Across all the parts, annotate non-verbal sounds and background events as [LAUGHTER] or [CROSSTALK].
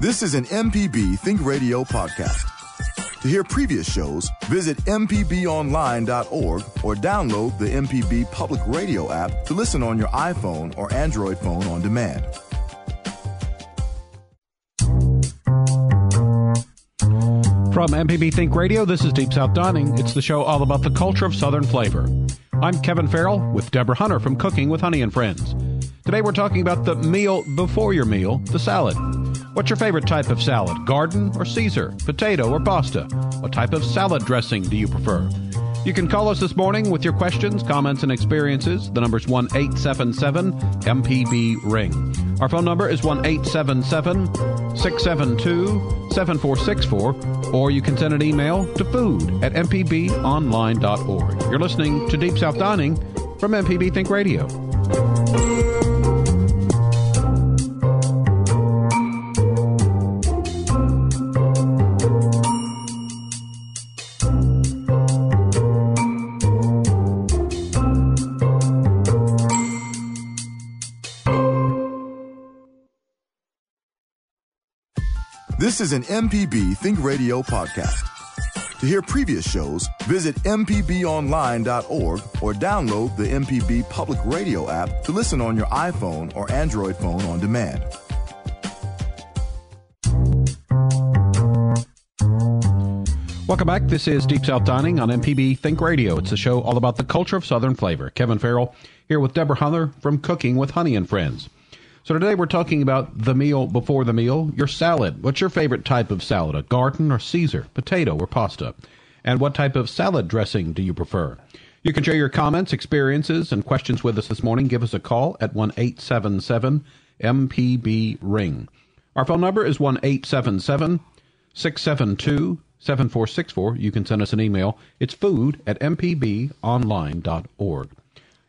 This is an MPB Think Radio podcast. To hear previous shows, visit MPBOnline.org or download the MPB Public Radio app to listen on your iPhone or Android phone on demand. From MPB Think Radio, this is Deep South Dining. It's the show all about the culture of Southern flavor. I'm Kevin Farrell with Deborah Hunter from Cooking with Honey and Friends. Today we're talking about the meal before your meal, the salad. What's your favorite type of salad? Garden or Caesar? Potato or pasta? What type of salad dressing do you prefer? You can call us this morning with your questions, comments, and experiences. The number is 1 877 MPB Ring. Our phone number is 1 877 672 7464, or you can send an email to food at mpbonline.org. You're listening to Deep South Dining from MPB Think Radio. This is an MPB Think Radio podcast. To hear previous shows, visit MPBOnline.org or download the MPB Public Radio app to listen on your iPhone or Android phone on demand. Welcome back. This is Deep South Dining on MPB Think Radio. It's a show all about the culture of Southern flavor. Kevin Farrell here with Deborah Hunter from Cooking with Honey and Friends. So today we're talking about the meal before the meal, your salad. What's your favorite type of salad? A garden or Caesar, potato or pasta? And what type of salad dressing do you prefer? You can share your comments, experiences, and questions with us this morning. Give us a call at 1 877 MPB Ring. Our phone number is 1 877 672 7464. You can send us an email. It's food at mpbonline.org.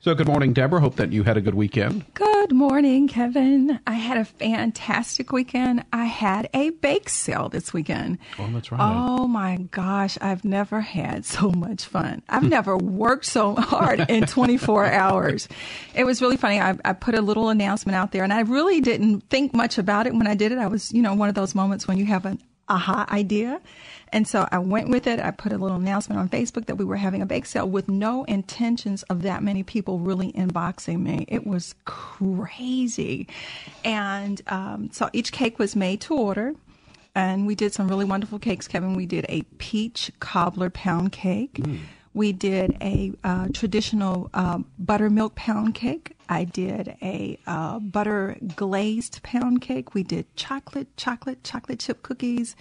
So, good morning, Deborah. Hope that you had a good weekend. Good morning, Kevin. I had a fantastic weekend. I had a bake sale this weekend. Oh, that's right. Oh my gosh, I've never had so much fun. I've hmm. never worked so hard in 24 [LAUGHS] hours. It was really funny. I, I put a little announcement out there, and I really didn't think much about it when I did it. I was, you know, one of those moments when you have an aha idea. And so I went with it. I put a little announcement on Facebook that we were having a bake sale with no intentions of that many people really inboxing me. It was crazy. And um, so each cake was made to order. And we did some really wonderful cakes, Kevin. We did a peach cobbler pound cake. Mm. We did a uh, traditional uh, buttermilk pound cake. I did a uh, butter glazed pound cake. We did chocolate, chocolate, chocolate chip cookies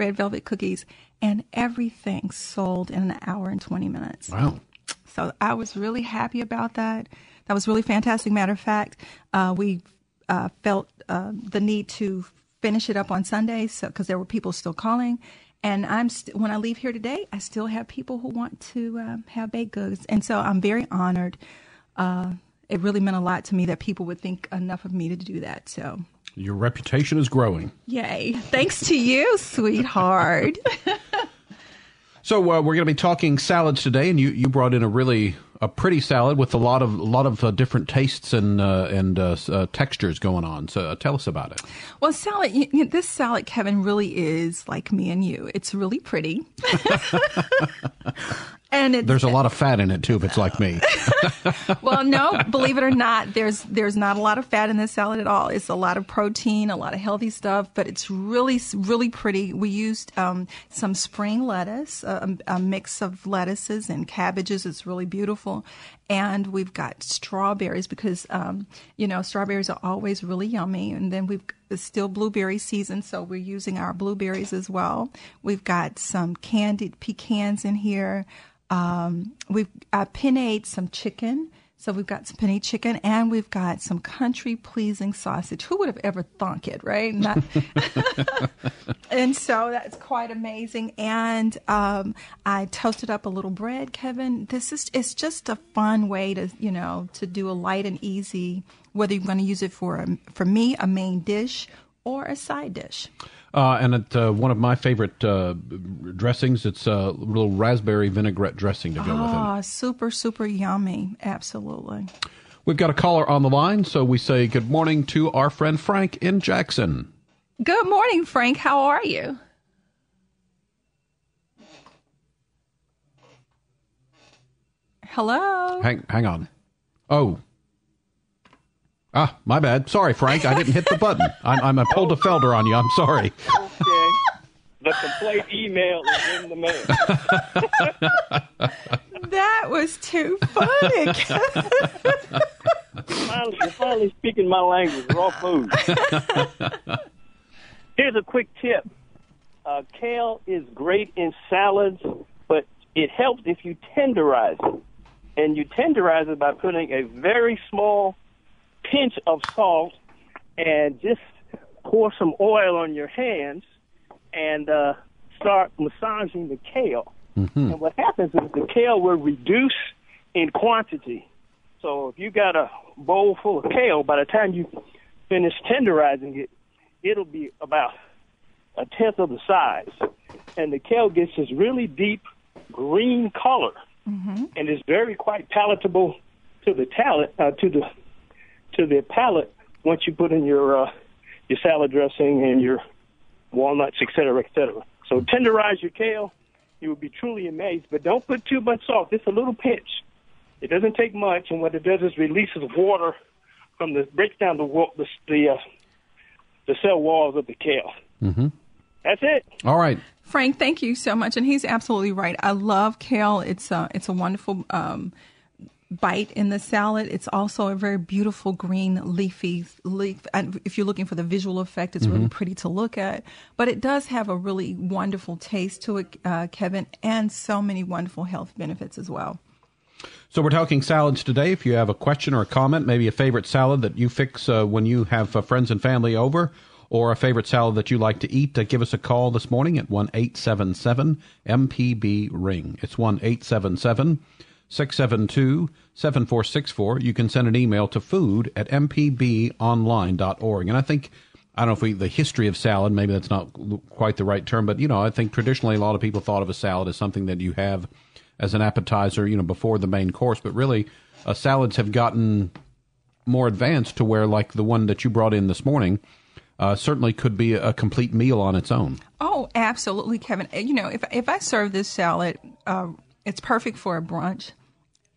red velvet cookies, and everything sold in an hour and 20 minutes. Wow. So I was really happy about that. That was really fantastic. Matter of fact, uh, we uh, felt uh, the need to finish it up on Sundays because so, there were people still calling. And I'm st- when I leave here today, I still have people who want to um, have baked goods, and so I'm very honored. Uh, it really meant a lot to me that people would think enough of me to do that. So your reputation is growing. Yay. Thanks to you, sweetheart. [LAUGHS] so uh, we're going to be talking salads today, and you, you brought in a really a pretty salad with a lot of a lot of uh, different tastes and uh, and uh, uh textures going on. So uh, tell us about it. Well, salad. You, you, this salad, Kevin, really is like me and you. It's really pretty. [LAUGHS] [LAUGHS] and there's a lot of fat in it too if it's like me. [LAUGHS] Well no believe it or not there's there's not a lot of fat in this salad at all. It's a lot of protein a lot of healthy stuff but it's really really pretty. We used um, some spring lettuce a, a, mix of lettuces and cabbages. It's really beautiful. And we've got strawberries because um, you know strawberries are always really yummy. And then we've it's still blueberry season so we're using our blueberries as well we've got some candied pecans in here um, we've uh, pinned some chicken. So we've got some penne chicken and we've got some country pleasing sausage. Who would have ever thunk it, right? Not... [LAUGHS] and so that's quite amazing. And um, I toasted up a little bread, Kevin. This is it's just a fun way to you know to do a light and easy. Whether you're going to use it for a, for me a main dish or a side dish. Uh, and at uh, one of my favorite uh, dressings, it's a little raspberry vinaigrette dressing to go with it. Ah, super, super yummy. Absolutely. We've got a caller on the line, so we say good morning to our friend Frank in Jackson. Good morning, Frank. How are you? Hello. Hang, hang on. Oh. Ah, my bad. Sorry, Frank. I didn't hit the button. I'm, I'm I pulled a Felder on you. I'm sorry. Okay. The complaint email is in the mail. [LAUGHS] That was too funny. [LAUGHS] finally, you're finally speaking my language, raw food. [LAUGHS] Here's a quick tip. Uh, kale is great in salads, but it helps if you tenderize it. And you tenderize it by putting a very small pinch of salt and just pour some oil on your hands and uh, start massaging the kale. And what happens is the kale will reduce in quantity. So if you got a bowl full of kale, by the time you finish tenderizing it, it'll be about a tenth of the size. And the kale gets this really deep green color, and it's very quite palatable to the talent uh, to the to the palate once you put in your uh, your salad dressing and your walnuts, et cetera, et cetera. So tenderize your kale. You will be truly amazed, but don't put too much salt. Just a little pinch. It doesn't take much, and what it does is releases water from the breaks down the the the, uh, the cell walls of the kale. Mm-hmm. That's it. All right. Frank, thank you so much, and he's absolutely right. I love kale. It's a it's a wonderful um, bite in the salad. It's also a very beautiful green leafy leaf. And if you're looking for the visual effect, it's really pretty to look at. But it does have a really wonderful taste to it, uh, Kevin, and so many wonderful health benefits as well. So we're talking salads today. If you have a question or a comment, maybe a favorite salad that you fix uh, when you have uh, friends and family over, or a favorite salad that you like to eat, uh, give us a call this morning at one eight seven seven MPB ring. It's one eight seven seven six seven two seven four six four. You can send an email to food at mpbonline.org. And I think I don't know if we the history of salad maybe that's not quite the right term, but you know I think traditionally a lot of people thought of a salad as something that you have as an appetizer, you know, before the main course. But really, uh, salads have gotten more advanced to where, like the one that you brought in this morning, uh, certainly could be a complete meal on its own. Oh, absolutely, Kevin. You know, if if I serve this salad, uh, it's perfect for a brunch.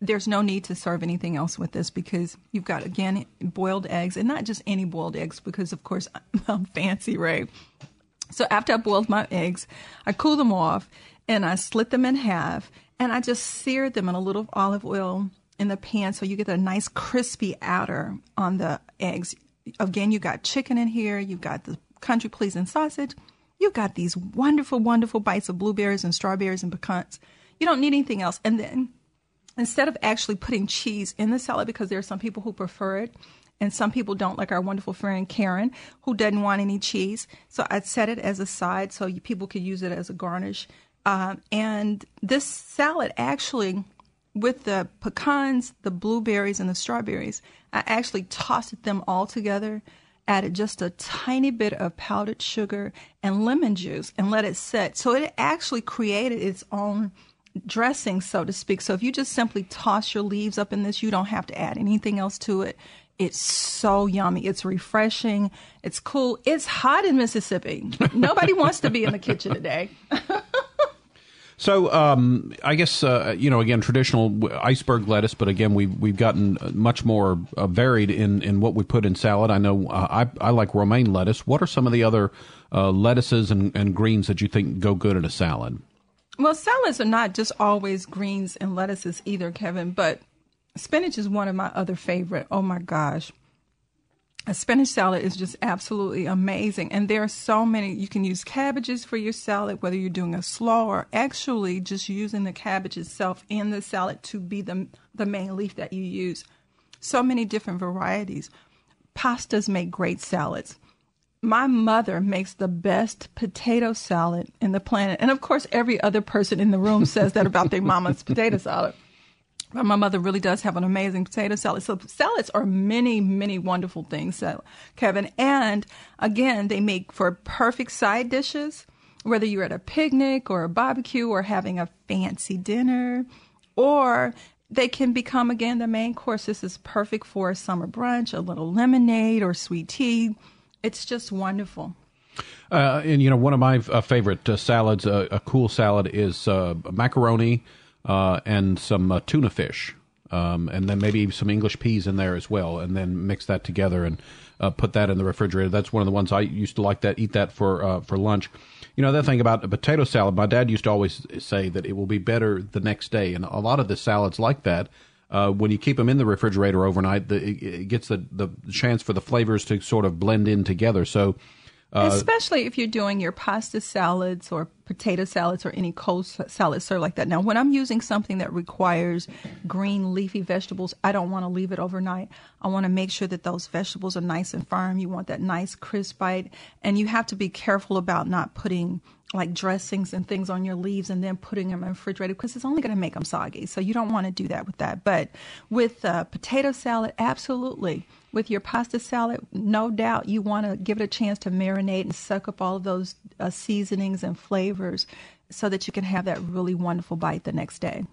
There's no need to serve anything else with this because you've got again boiled eggs, and not just any boiled eggs, because of course [LAUGHS] I'm fancy, right? So after I boiled my eggs, I cool them off and I slit them in half and I just seared them in a little olive oil in the pan so you get a nice crispy outer on the eggs. Again, you got chicken in here, you've got the country pleasing sausage, you've got these wonderful, wonderful bites of blueberries and strawberries and pecans. You don't need anything else. And then instead of actually putting cheese in the salad, because there are some people who prefer it, and some people don't, like our wonderful friend Karen, who doesn't want any cheese. So I set it as a side so you, people could use it as a garnish. Um, and this salad actually, with the pecans, the blueberries, and the strawberries, I actually tossed them all together, added just a tiny bit of powdered sugar and lemon juice, and let it set. So it actually created its own dressing, so to speak. So if you just simply toss your leaves up in this, you don't have to add anything else to it. It's so yummy. It's refreshing. It's cool. It's hot in Mississippi. Nobody [LAUGHS] wants to be in the kitchen today. [LAUGHS] So um, I guess uh, you know again traditional iceberg lettuce, but again we've we've gotten much more uh, varied in, in what we put in salad. I know uh, I I like romaine lettuce. What are some of the other uh, lettuces and, and greens that you think go good in a salad? Well, salads are not just always greens and lettuces either, Kevin, but spinach is one of my other favorite. Oh my gosh. A spinach salad is just absolutely amazing. And there are so many. You can use cabbages for your salad, whether you're doing a slaw or actually just using the cabbage itself in the salad to be the, the main leaf that you use. So many different varieties. Pastas make great salads. My mother makes the best potato salad in the planet. And of course, every other person in the room [LAUGHS] says that about their mama's potato salad. But my mother really does have an amazing potato salad. So salads are many, many wonderful things, so, Kevin. And again, they make for perfect side dishes, whether you're at a picnic or a barbecue or having a fancy dinner, or they can become again the main course. This is perfect for a summer brunch, a little lemonade or sweet tea. It's just wonderful. Uh, and you know, one of my uh, favorite uh, salads, uh, a cool salad, is uh, macaroni uh, and some tuna fish, um, and then maybe some English peas in there as well, and then mix that together and put that in the refrigerator. That's one of the ones I used to like that eat that for for lunch. You know, that thing about a potato salad, my dad used to always say that it will be better the next day, and a lot of the salads like that. Uh, when you keep them in the refrigerator overnight, the, it, gets the, the chance for the flavors to sort of blend in together. So uh, Especially if you're doing your pasta salads or potato salads or any cold salad served like that. Now, when I'm using something that requires green leafy vegetables, I don't want to leave it overnight. I want to make sure that those vegetables are nice and firm. You want that nice crisp bite, and you have to be careful about not putting like dressings and things on your leaves and then putting them in the refrigerator because it's only going to make them soggy. So you don't want to do that with that. But with uh, potato salad, absolutely with your pasta salad, no doubt you want to give it a chance to marinate and suck up all of those uh, seasonings and flavors so that you can have that really wonderful bite the next day.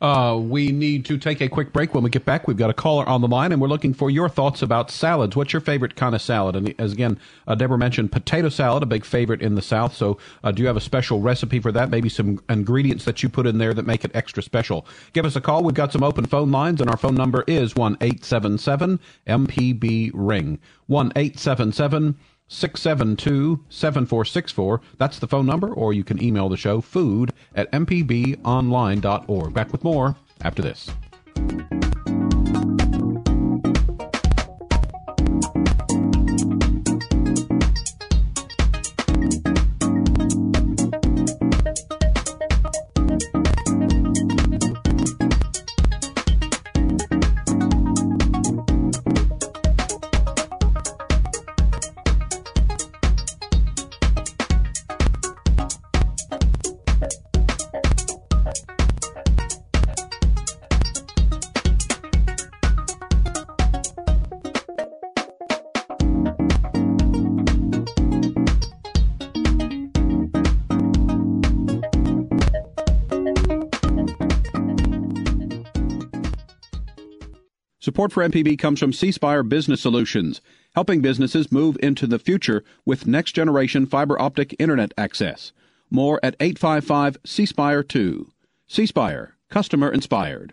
Uh, we need to take a quick break. When we get back, we've got a caller on the line, and we're looking for your thoughts about salads. What's your favorite kind of salad? And as again, uh, Deborah mentioned, potato salad, a big favorite in the South. So, uh, do you have a special recipe for that? Maybe some ingredients that you put in there that make it extra special. Give us a call. We've got some open phone lines, and our phone number is one eight seven seven MPB ring one eight seven seven. 672 7464. That's the phone number, or you can email the show food at mpbonline.org. Back with more after this. Support for MPB comes from C Spire Business Solutions, helping businesses move into the future with next generation fiber optic internet access. More at 855 C Spire 2. C Spire, customer inspired.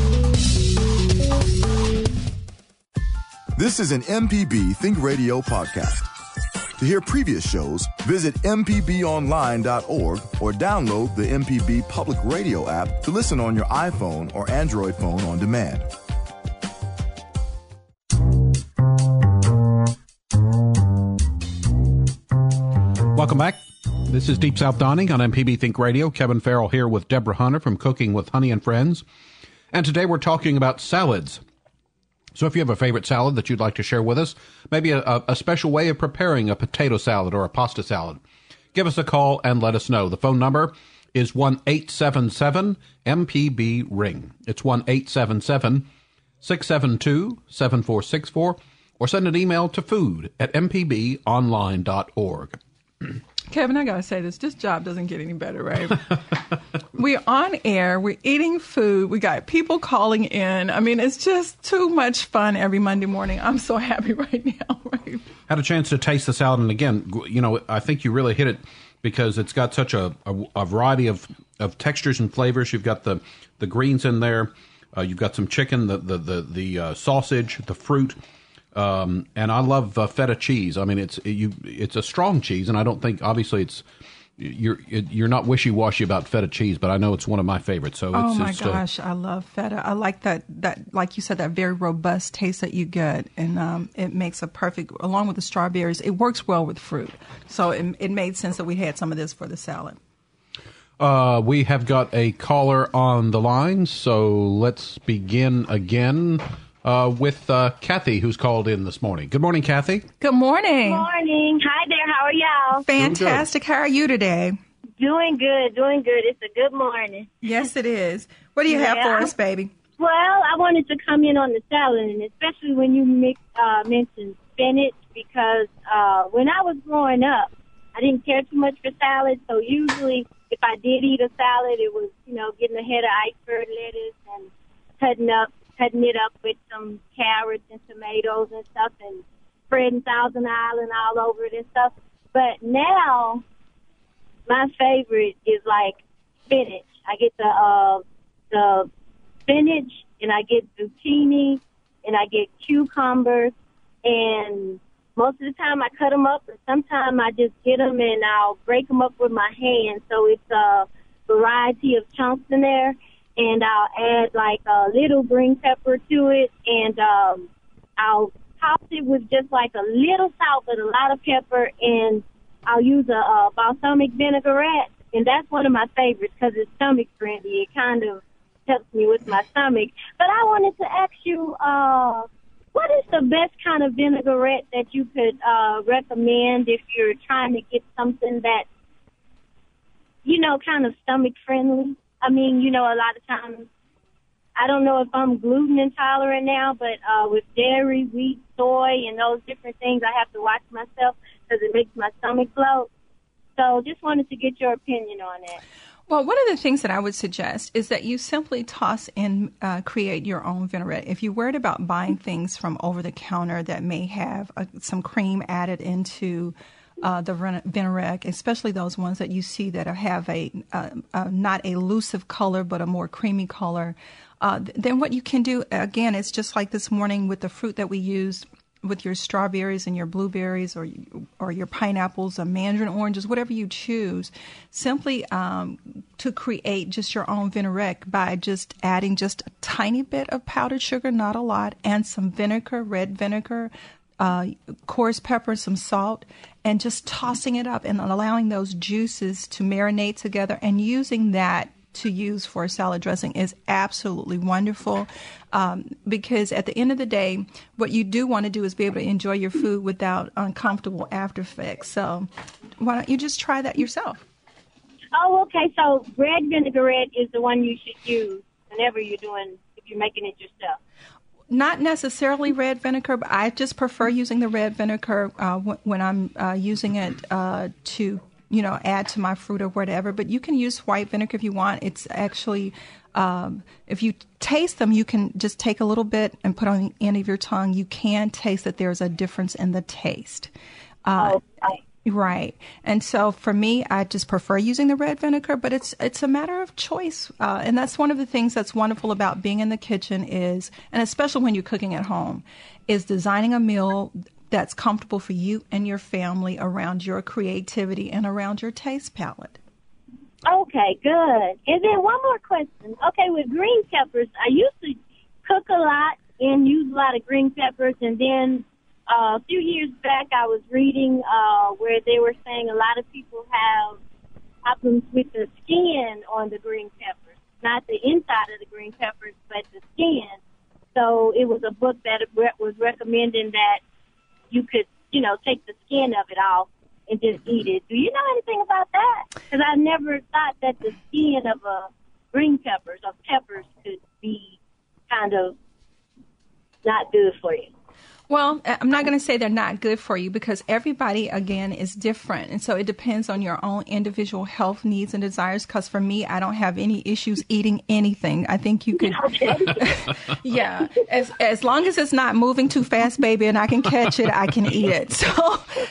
This is an MPB Think Radio podcast. To hear previous shows, visit MPBOnline.org or download the MPB Public Radio app to listen on your iPhone or Android phone on demand. Welcome back. This is Deep South Dining on MPB Think Radio. Kevin Farrell here with Deborah Hunter from Cooking with Honey and Friends. And today we're talking about salads. So if you have a favorite salad that you'd like to share with us, maybe a, a, special way of preparing a potato salad or a pasta salad, give us a call and let us know. The phone number is one eight seven seven MPB ring. It's one eight seven seven six seven two seven four six four, or send an email to food at mpbonline.org. [CLEARS THROAT] Kevin, I gotta say this. This job doesn't get any better, right? [LAUGHS] we're on air. We're eating food. We got people calling in. I mean, it's just too much fun every Monday morning. I'm so happy [LAUGHS] right now. Right? Had a chance to taste the salad, and again, you know, I think you really hit it because it's got such a, a, a variety of, of textures and flavors. You've got the the greens in there. Uh, you've got some chicken, the the the, the uh, sausage, the fruit. Um, and I love uh, feta cheese. I mean, it's it, you, it's a strong cheese, and I don't think obviously it's you're you're not wishy washy about feta cheese, but I know it's one of my favorites. So oh my gosh, I love feta. I like that that like you said that very robust taste that you get, and um, it makes a perfect along with the strawberries. It works well with fruit, so it, it made sense that we had some of this for the salad. Uh, we have got a caller on the line, so let's begin again. Uh, with uh, Kathy, who's called in this morning. Good morning, Kathy. Good morning. Morning. Hi there. How are y'all? Fantastic. How are you today? Doing good. Doing good. It's a good morning. Yes, it is. What do you have for us, baby? Well, I wanted to come in on the salad, and especially when you mix, uh, mentioned spinach, because uh, when I was growing up, I didn't care too much for salad. So usually, if I did eat a salad, it was you know getting a head of iceberg lettuce and cutting up, cutting it up with some carrots and tomatoes and stuff, and spreading Thousand Island all over it and stuff. But now, my favorite is like spinach. I get the uh, the spinach and I get zucchini and I get cucumbers and most of the time I cut them up and sometimes I just get them and I'll break them up with my hand so it's a variety of chunks in there and I'll add like a little green pepper to it and um I'll toss it with just like a little salt but a lot of pepper and I'll use a, a balsamic vinaigrette and that's one of my favorites because it's stomach friendly. It kind of helps me with my stomach. But I wanted to ask you, uh, what is the best kind of vinaigrette that you could uh, recommend if you're trying to get something that, you know, kind of stomach friendly? I mean, you know, a lot of times, I don't know if I'm gluten intolerant now, but uh, with dairy, wheat, soy, and those different things, I have to watch myself because it makes my stomach bloat. So just wanted to get your opinion on that. Well, one of the things that I would suggest is that you simply toss and uh, create your own vinaigrette. If you're worried about buying things from over the counter that may have uh, some cream added into uh, the vin- vinaigrette, especially those ones that you see that have a uh, uh, not a elusive color but a more creamy color, uh, then what you can do again is just like this morning with the fruit that we used with your strawberries and your blueberries or or your pineapples or mandarin oranges, whatever you choose, simply um, to create just your own vinaigrette by just adding just a tiny bit of powdered sugar, not a lot, and some vinegar, red vinegar, uh, coarse pepper, some salt, and just tossing it up and allowing those juices to marinate together and using that to use for a salad dressing is absolutely wonderful um, because at the end of the day, what you do want to do is be able to enjoy your food without uncomfortable after effects. So, why don't you just try that yourself? Oh, okay. So red vinaigrette is the one you should use whenever you're doing, if you're making it yourself. Not necessarily red vinegar, but I just prefer using the red vinegar uh, w- when I'm uh, using it uh, to, you know, add to my fruit or whatever. But you can use white vinegar if you want. It's actually, um, if you taste them, you can just take a little bit and put on the end of your tongue. You can taste that there's a difference in the taste. Uh, Oh, I- Right, and so for me, I just prefer using the red vinegar, but it's it's a matter of choice, uh, and that's one of the things that's wonderful about being in the kitchen is, and especially when you're cooking at home, is designing a meal that's comfortable for you and your family around your creativity and around your taste palate. Okay, good. And then one more question. Okay, with green peppers, I used to cook a lot and use a lot of green peppers, and then a few years back, I was reading uh, where they were saying a lot of people have problems with the skin on the green peppers, not the inside of the green peppers, but the skin. So it was a book that was recommending that you could, you know, take the skin of it off and just eat it. Do you know anything about that? Because I never thought that the skin of a green peppers of peppers could be kind of not good for you. Well, I'm not going to say they're not good for you because everybody, again, is different. And so it depends on your own individual health needs and desires. Because for me, I don't have any issues eating anything. I think you could, [LAUGHS] yeah, as, as long as it's not moving too fast, baby, and I can catch it, I can eat it. [LAUGHS]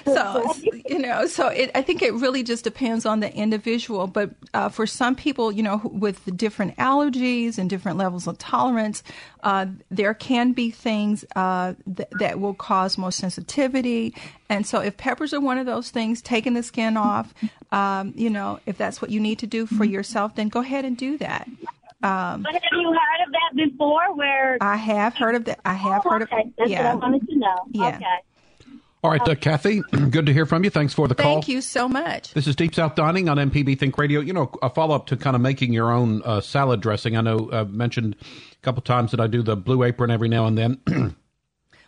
So, so, you know, so it, I think it really just depends on the individual. But uh, for some people, you know, with the different allergies and different levels of tolerance, uh, there can be things uh, th- that will cause more sensitivity. And so, if peppers are one of those things, taking the skin off, um, you know, if that's what you need to do for yourself, then go ahead and do that. Um, But have you heard of that before? Where I have heard of that. I have heard of. okay, that's yeah. what I wanted to know. Yeah. Okay. All right, uh, Kathy, [CLEARS THROAT] good to hear from you. Thanks for the call. Thank you so much. This is Deep South Dining on MPB Think Radio. You know, a follow up to kind of making your own uh, salad dressing. I know I've mentioned a couple times that I do the blue apron every now and then. [CLEARS THROAT]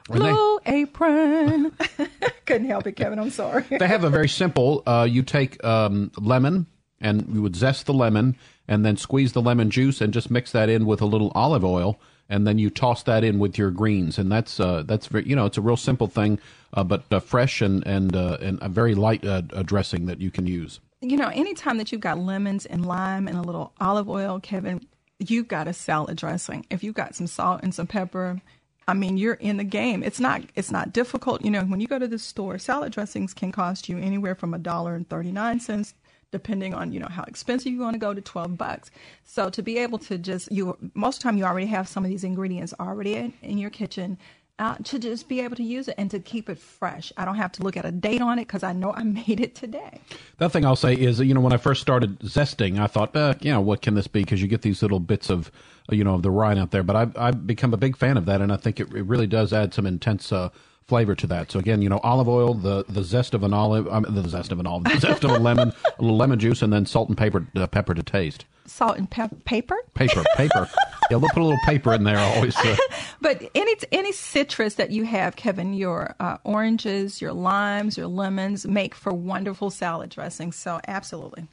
Blue apron. [LAUGHS] Couldn't help it, Kevin. I'm sorry. they have a very simple. Uh, you take um, lemon and you would zest the lemon and then squeeze the lemon juice and just mix that in with a little olive oil and then you toss that in with your greens and that's uh, that's very you know it's a real simple thing uh, but uh, fresh and and uh, and a very light uh, dressing that you can use. You know, anytime that you've got lemons and lime and a little olive oil, Kevin, you've got a salad dressing. If you've got some salt and some pepper I mean, you're in the game. It's not it's not difficult. You know, when you go to the store, salad dressings can cost you anywhere from a dollar and thirty nine cents, depending on you know how expensive you want to go, to twelve bucks. So to be able to just you most of the time you already have some of these ingredients already in, in your kitchen. Uh, to just be able to use it and to keep it fresh. I don't have to look at a date on it because I know I [LAUGHS] made it today. Other thing I'll say is, you know, when I first started zesting, I thought, uh, you know, what can this be? Because you get these little bits of you know, of the rind out there. But I've, I've become a big fan of that, and I think it, it really does add some intense uh, flavor to that. So again, you know, olive oil, the the zest of an olive, um, the zest of an olive, the zest of a lemon, [LAUGHS] a little lemon juice, and then salt and pepper uh, pepper to taste. Salt and pe- paper. Paper, paper. [LAUGHS] yeah, we'll put a little paper in there always. Uh, [LAUGHS] but any any citrus that you have, Kevin, your uh, oranges, your limes, your lemons make for wonderful salad dressing. So absolutely.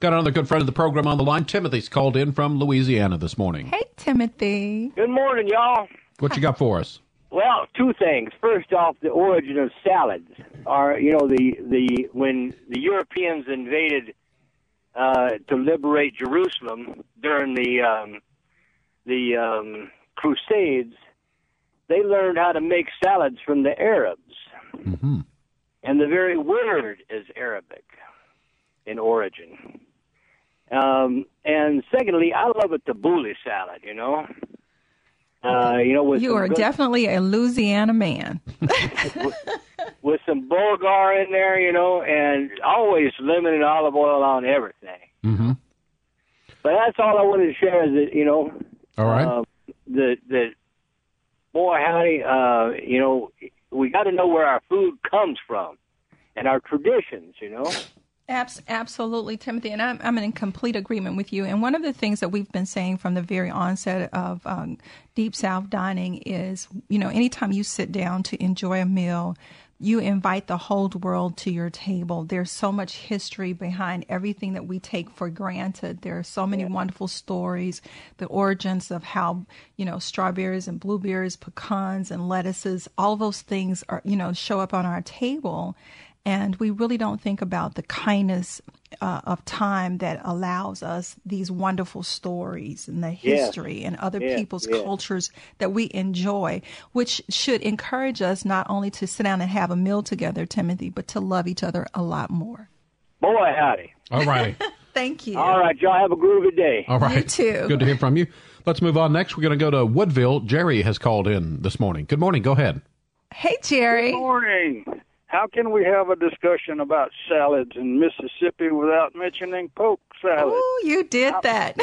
Got another good friend of the program on the line. Timothy's called in from Louisiana this morning. Hey, Timothy. Good morning, y'all. What you got for us? Well, two things. First off, the origin of salads are, you know, the the when the Europeans invaded uh, to liberate Jerusalem during the um, the um, Crusades, they learned how to make salads from the Arabs, mm-hmm. and the very word is Arabic in origin. Um, and secondly, I love a tabbouleh salad. You know, uh, you know, with you are good, definitely a Louisiana man. with, [LAUGHS] with some bulgur in there, you know, and always lemon and olive oil on everything. Mm-hmm. But that's all I wanted to share. Is that you know, all right, uh, the the boy howdy, uh, you know, we got to know where our food comes from and our traditions. You know. Abs- absolutely, Timothy, and I'm, I'm in complete agreement with you. And one of the things that we've been saying from the very onset of um, Deep South dining is, you know, anytime you sit down to enjoy a meal, you invite the whole world to your table. There's so much history behind everything that we take for granted. There are so many wonderful stories, the origins of how, you know, strawberries and blueberries, pecans and lettuces, all those things are, you know, show up on our table and we really don't think about the kindness uh, of time that allows us these wonderful stories and the history yeah. and other yeah. people's yeah. cultures that we enjoy, which should encourage us not only to sit down and have a meal together, Timothy, but to love each other a lot more. Boy, howdy. All right. [LAUGHS] Thank you. All right, y'all have a groovy day. All right. You too. Good to hear from you. Let's move on next. We're going to go to Woodville. Jerry has called in this morning. Good morning. Go ahead. Hey, Jerry. Good morning. How can we have a discussion about salads in Mississippi without mentioning poke salad? Oh, you did that.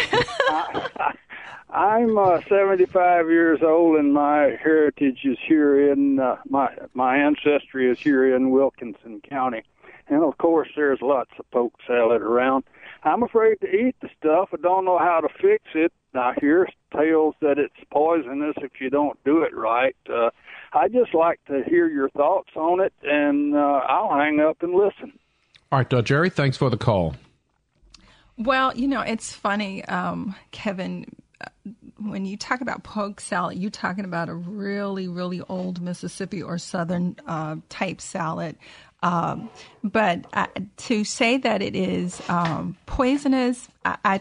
I, am uh, 75 years old, and my heritage is here in uh, my my ancestry is here in Wilkinson County, and of course there's lots of poke salad around. I'm afraid to eat the stuff. I don't know how to fix it. I hear tales that it's poisonous if you don't do it right. Uh, I just like to hear your thoughts on it, and uh, I'll hang up and listen. All right, uh, Jerry, thanks for the call. Well, you know, it's funny, um, Kevin. Uh, when you talk about poke salad, you're talking about a really, really old Mississippi or Southern uh, type salad. Um, but uh, to say that it is um, poisonous, I, I,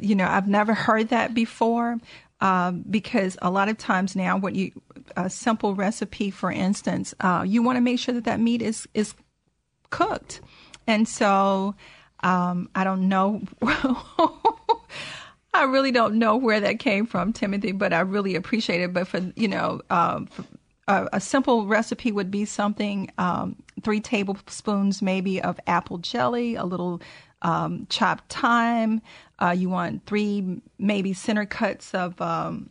you know, I've never heard that before. Um, because a lot of times now, what you a simple recipe, for instance, uh, you want to make sure that that meat is is cooked, and so um, I don't know. [LAUGHS] I really don't know where that came from, Timothy, but I really appreciate it. But for you know, um, for, uh, a simple recipe would be something um, three tablespoons maybe of apple jelly, a little um, chopped thyme. Uh, you want three maybe center cuts of um,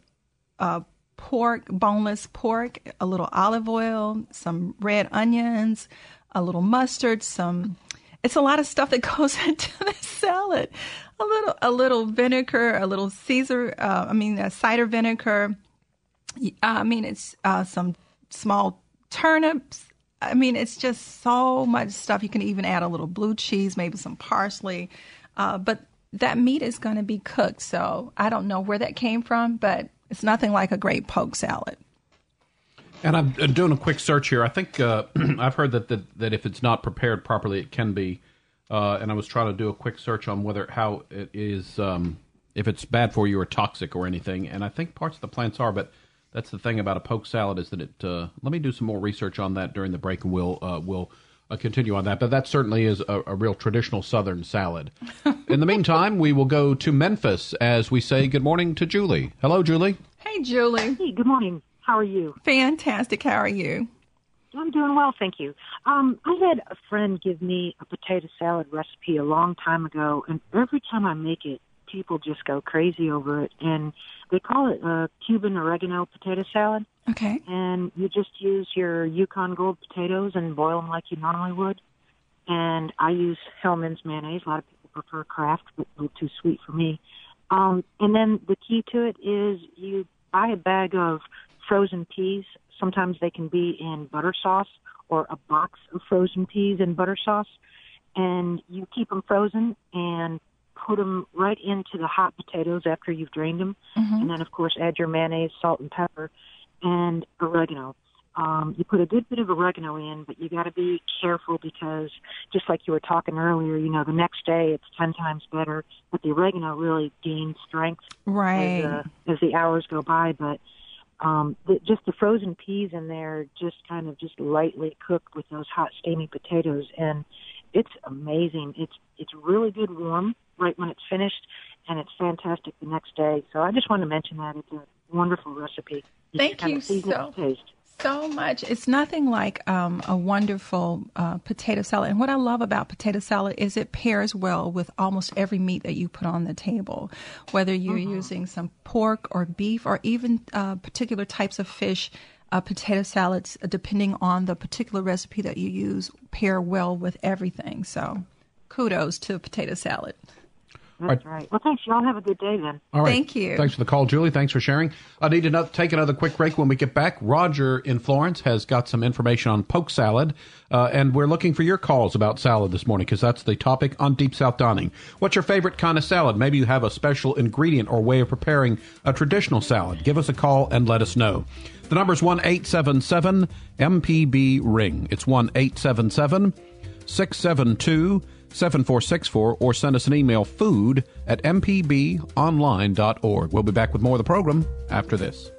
uh, pork, boneless pork, a little olive oil, some red onions, a little mustard, some. It's a lot of stuff that [LAUGHS] goes into the salad. A little, a little vinegar, a little Caesar. Uh, I mean, cider vinegar. I mean, it's uh, some small turnips. I mean, it's just so much stuff. You can even add a little blue cheese, maybe some parsley. Uh, but that meat is going to be cooked. So I don't know where that came from, but it's nothing like a great poke salad. And I'm doing a quick search here. I think uh, [CLEARS THROAT] I've heard that, that that if it's not prepared properly, it can be. Uh, and I was trying to do a quick search on whether how it is, um, if it's bad for you or toxic or anything. And I think parts of the plants are, but that's the thing about a poke salad is that it. Uh, let me do some more research on that during the break, and we'll uh, we'll uh, continue on that. But that certainly is a, a real traditional Southern salad. [LAUGHS] In the meantime, we will go to Memphis as we say good morning to Julie. Hello, Julie. Hey, Julie. Hey, good morning. How are you? Fantastic. How are you? I'm doing well, thank you. Um, I had a friend give me a potato salad recipe a long time ago, and every time I make it, people just go crazy over it. And they call it a Cuban oregano potato salad. Okay. And you just use your Yukon Gold potatoes and boil them like you normally would. And I use Hellmann's mayonnaise. A lot of people prefer Kraft, but a little too sweet for me. Um, and then the key to it is you buy a bag of frozen peas. Sometimes they can be in butter sauce or a box of frozen peas in butter sauce. And you keep them frozen and put them right into the hot potatoes after you've drained them, mm-hmm. and then of course add your mayonnaise, salt and pepper, and oregano. Um, you put a good bit of oregano in, but you got to be careful because just like you were talking earlier, you know, the next day it's ten times better. But the oregano really gains strength right as, uh, as the hours go by. But um, the, just the frozen peas in there, just kind of just lightly cooked with those hot steamy potatoes, and it's amazing. It's it's really good warm right when it's finished, and it's fantastic the next day. So I just want to mention that it's a wonderful recipe. You Thank you so so much. It's nothing like um, a wonderful uh, potato salad. And what I love about potato salad is it pairs well with almost every meat that you put on the table, whether you're mm-hmm. using some pork or beef or even uh, particular types of fish. Uh, potato salads, depending on the particular recipe that you use, pair well with everything. So, kudos to potato salad. That's right. right. Well, thanks. Y'all have a good day then. All right. Thank you. Thanks for the call, Julie. Thanks for sharing. I need to take another quick break when we get back. Roger in Florence has got some information on poke salad, uh, and we're looking for your calls about salad this morning because that's the topic on Deep South Dining. What's your favorite kind of salad? Maybe you have a special ingredient or way of preparing a traditional salad. Give us a call and let us know. The number is 1 877 MPB Ring. It's 1 877 672 7464 or send us an email food at mpbonline.org. We'll be back with more of the program after this.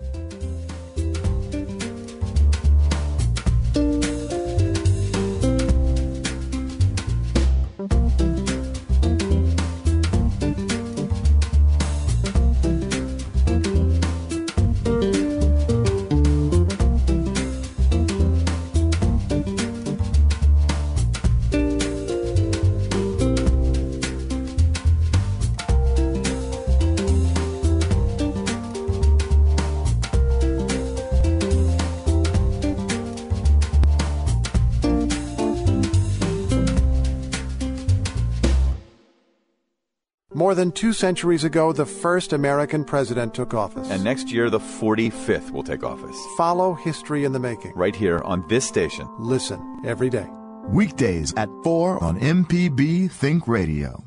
More than two centuries ago, the first American president took office. And next year, the 45th will take office. Follow history in the making. Right here on this station. Listen every day. Weekdays at 4 on MPB Think Radio.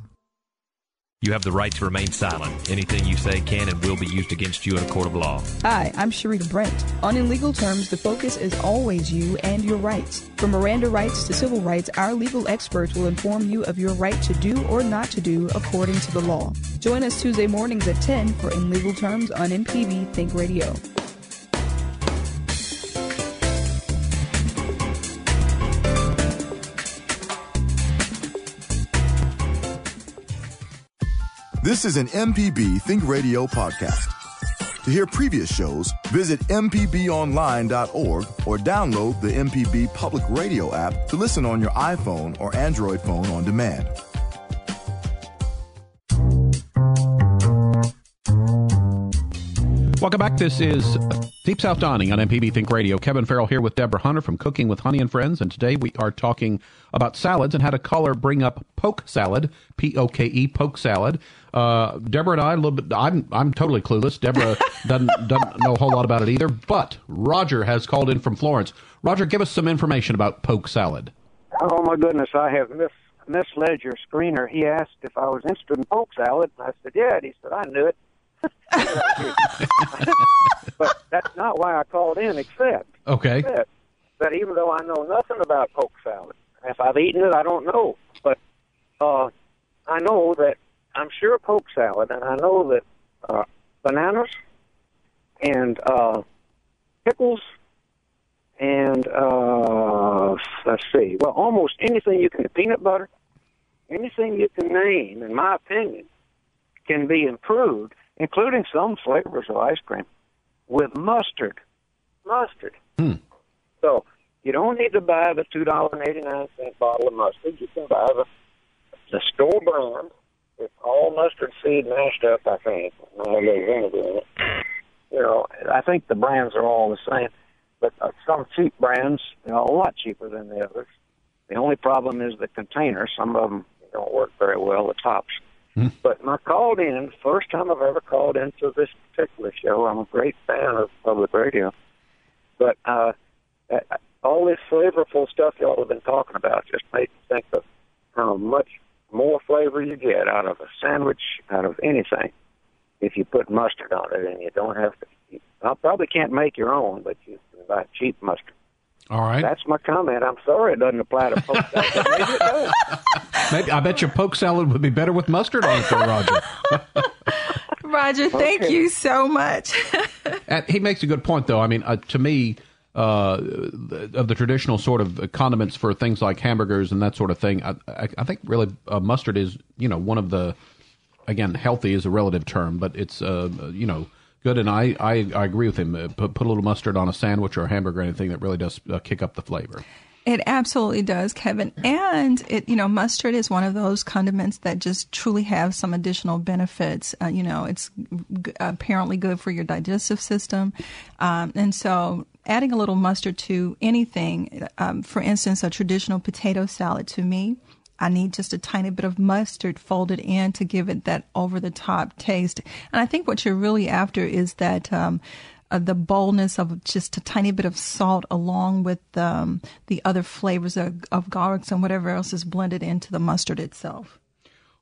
You have the right to remain silent. Anything you say can and will be used against you in a court of law. Hi, I'm Sharita Brent. On In Legal Terms, the focus is always you and your rights. From Miranda rights to civil rights, our legal experts will inform you of your right to do or not to do according to the law. Join us Tuesday mornings at 10 for In Legal Terms on MPB Think Radio. This is an MPB Think Radio podcast. To hear previous shows, visit MPBOnline.org or download the MPB Public Radio app to listen on your iPhone or Android phone on demand. Welcome back. This is Deep South Dining on MPB Think Radio. Kevin Farrell here with Deborah Hunter from Cooking with Honey and Friends, and today we are talking about salads and had a caller bring up poke salad, P O K E, poke salad. Uh, Deborah and I, a little bit, I'm I'm totally clueless. Deborah [LAUGHS] doesn't doesn't know a whole lot about it either. But Roger has called in from Florence. Roger, give us some information about poke salad. Oh my goodness, I have mis- misled your screener. He asked if I was interested in poke salad, and I said, yeah. And he said, I knew it. [LAUGHS] but that's not why I called in, except Okay. except that even though I know nothing about poke salad, if I've eaten it, I don't know. But uh, I know that I'm sure poke salad, and I know that uh, bananas and uh, pickles and uh, let's see, well, almost anything you can peanut butter, anything you can name, in my opinion, can be improved, including some flavors of ice cream, with mustard. Mustard. So you don't need to buy the two dollar and eighty nine cent bottle of mustard. You can buy the the store brand. It's all mustard seed mashed up, I think. No, there's vinegar in it. You know, I think the brands are all the same, but uh, some cheap brands you know, a lot cheaper than the others. The only problem is the containers. Some of them don't work very well. The tops. But my called in, first time I've ever called into this particular show. I'm a great fan of public radio. But uh, uh, all this flavorful stuff y'all have been talking about just made me think of how much more flavor you get out of a sandwich, out of anything, if you put mustard on it, and you don't have to. You, I probably can't make your own, but you can buy cheap mustard. All right. That's my comment. I'm sorry it doesn't apply to [LAUGHS] poke salad, maybe it does. Maybe I bet your poke salad would be better with mustard on it, though, Roger. [LAUGHS] Roger, thank Okay. you so much. [LAUGHS] And he makes a good point, though. I mean, uh, to me, uh, of the traditional sort of condiments for things like hamburgers and that sort of thing, I, I, I think really uh, mustard is, you know, one of the, again, healthy is a relative term, but it's, uh, you know, good. And I, I, I agree with him. Uh, Put, put a little mustard on a sandwich or a hamburger or anything that really does uh, kick up the flavor. It absolutely does, Kevin. And it, you know, mustard is one of those condiments that just truly have some additional benefits. Uh, you know, it's g- apparently good for your digestive system, um, and so adding a little mustard to anything, um, for instance, a traditional potato salad to me. I need just a tiny bit of mustard folded in to give it that over the top taste. And I think what you're really after is that um, uh, the boldness of just a tiny bit of salt along with um, the other flavors of, of garlics and whatever else is blended into the mustard itself.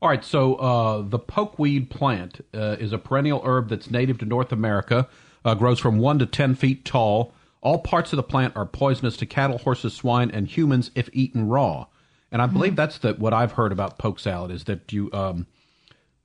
All right, so uh, the pokeweed plant uh, is a perennial herb that's native to North America, uh, grows from 1 to 10 feet tall. All parts of the plant are poisonous to cattle, horses, swine, and humans if eaten raw. And I believe that's the, what I've heard about poke salad is that you um,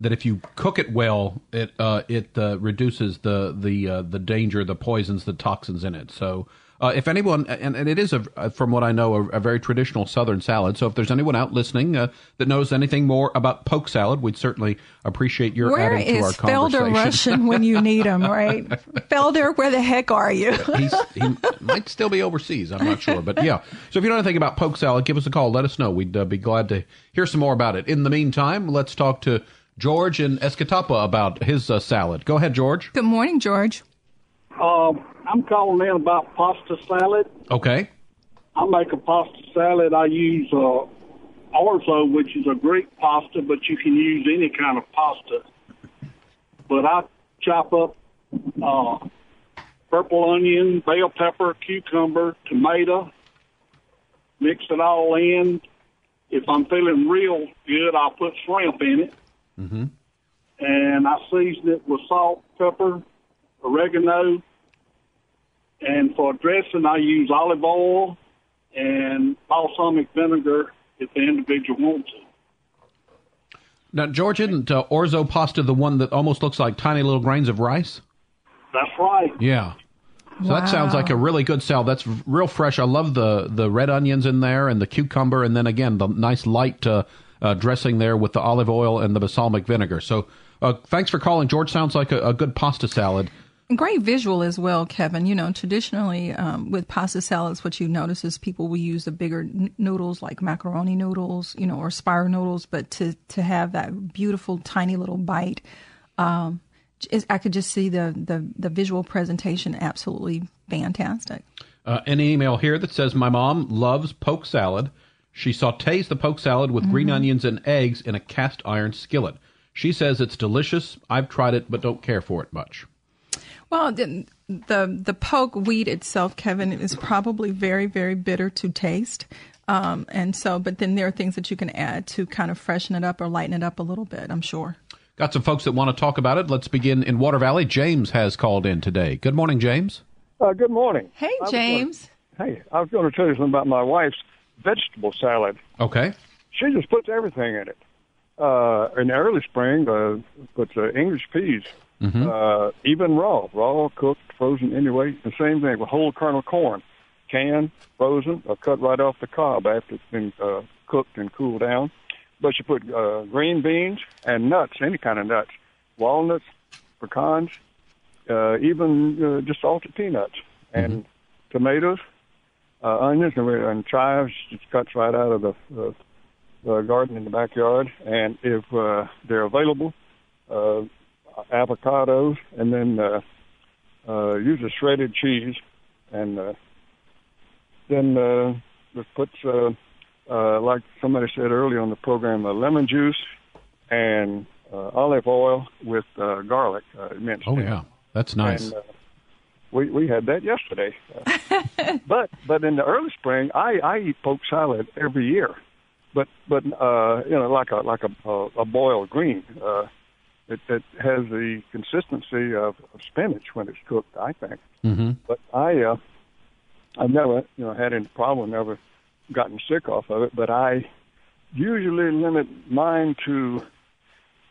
that if you cook it well, it uh, it uh, reduces the the uh, the danger, the poisons, the toxins in it. So uh, if anyone, and, and it is a, from what I know, a, a very traditional Southern salad. So if there's anyone out listening uh, that knows anything more about poke salad, we'd certainly appreciate your Where adding to our is Felder conversation. Rushing when you need him, right? [LAUGHS] Felder, where the heck are you? [LAUGHS] He's, he might still be overseas. I'm not sure, but yeah. So if you know anything about poke salad, give us a call. Let us know. We'd uh, be glad to hear some more about it. In the meantime, let's talk to George in Escatawpa about his uh, salad. Go ahead, George. Good morning, George. Um, I'm calling in about pasta salad. Okay. I make a pasta salad. I use uh, orzo, which is a Greek pasta, but you can use any kind of pasta. But I chop up uh, purple onion, bell pepper, cucumber, tomato, mix it all in. If I'm feeling real good, I'll put shrimp in it, Mm-hmm. and I season it with salt, pepper, oregano, and for dressing, I use olive oil and balsamic vinegar if the individual wants it. Now, George, isn't uh, orzo pasta the one that almost looks like tiny little grains of rice? That's right. Yeah. So that sounds like a really good salad. That's real fresh. I love the the red onions in there and the cucumber, and then again the nice light uh, uh, dressing there with the olive oil and the balsamic vinegar. So uh, thanks for calling, George. Sounds like a, a good pasta salad. Great visual as well, Kevin. You know, traditionally um, with pasta salads, what you notice is people will use the bigger n- noodles like macaroni noodles, you know, or spiral noodles, but to to have that beautiful tiny little bite, um, is- I could just see the, the, the visual presentation absolutely fantastic. Uh, an email here that says my mom loves poke salad. She sautés the poke salad with green Mhm. onions and eggs in a cast iron skillet. She says it's delicious. I've tried it, but don't care for it much. Well, the, the the pokeweed itself, Kevin, is probably very very bitter to taste, um, and so. But then there are things that you can add to kind of freshen it up or lighten it up a little bit. I'm sure. Got some folks that want to talk about it. Let's begin in Water Valley. James has called in today. Good morning, James. Uh, good morning. Hey, I James. Gonna, hey, I was going to tell you something about my wife's vegetable salad. Okay. She just puts everything in it. Uh, in the early spring, uh, puts uh, English peas, Mm-hmm. uh, even raw, raw, cooked, frozen anyway. The same thing with whole kernel corn, canned, frozen, or cut right off the cob after it's been uh, cooked and cooled down. But you put uh, green beans and nuts, any kind of nuts, walnuts, pecans, uh, even uh, just salted peanuts and tomatoes, uh, onions, and, and chives. Just cuts right out of the, the, the garden in the backyard. And if uh, they're available, uh, avocados, and then uh, uh, use a shredded cheese, and uh, then uh, just puts uh, uh, like somebody said earlier on the program, uh, lemon juice and uh, olive oil with uh, garlic uh, minced. Oh yeah, that's nice. And, uh, we we had that yesterday, Uh, [LAUGHS] but but in the early spring, I I eat poke salad every year, but but uh, you know like a like a a, a boiled green. Uh, it, it has the consistency of, of spinach when it's cooked. I think, Mm-hmm. but I uh, I've never you know had any problem, never gotten sick off of it. But I usually limit mine to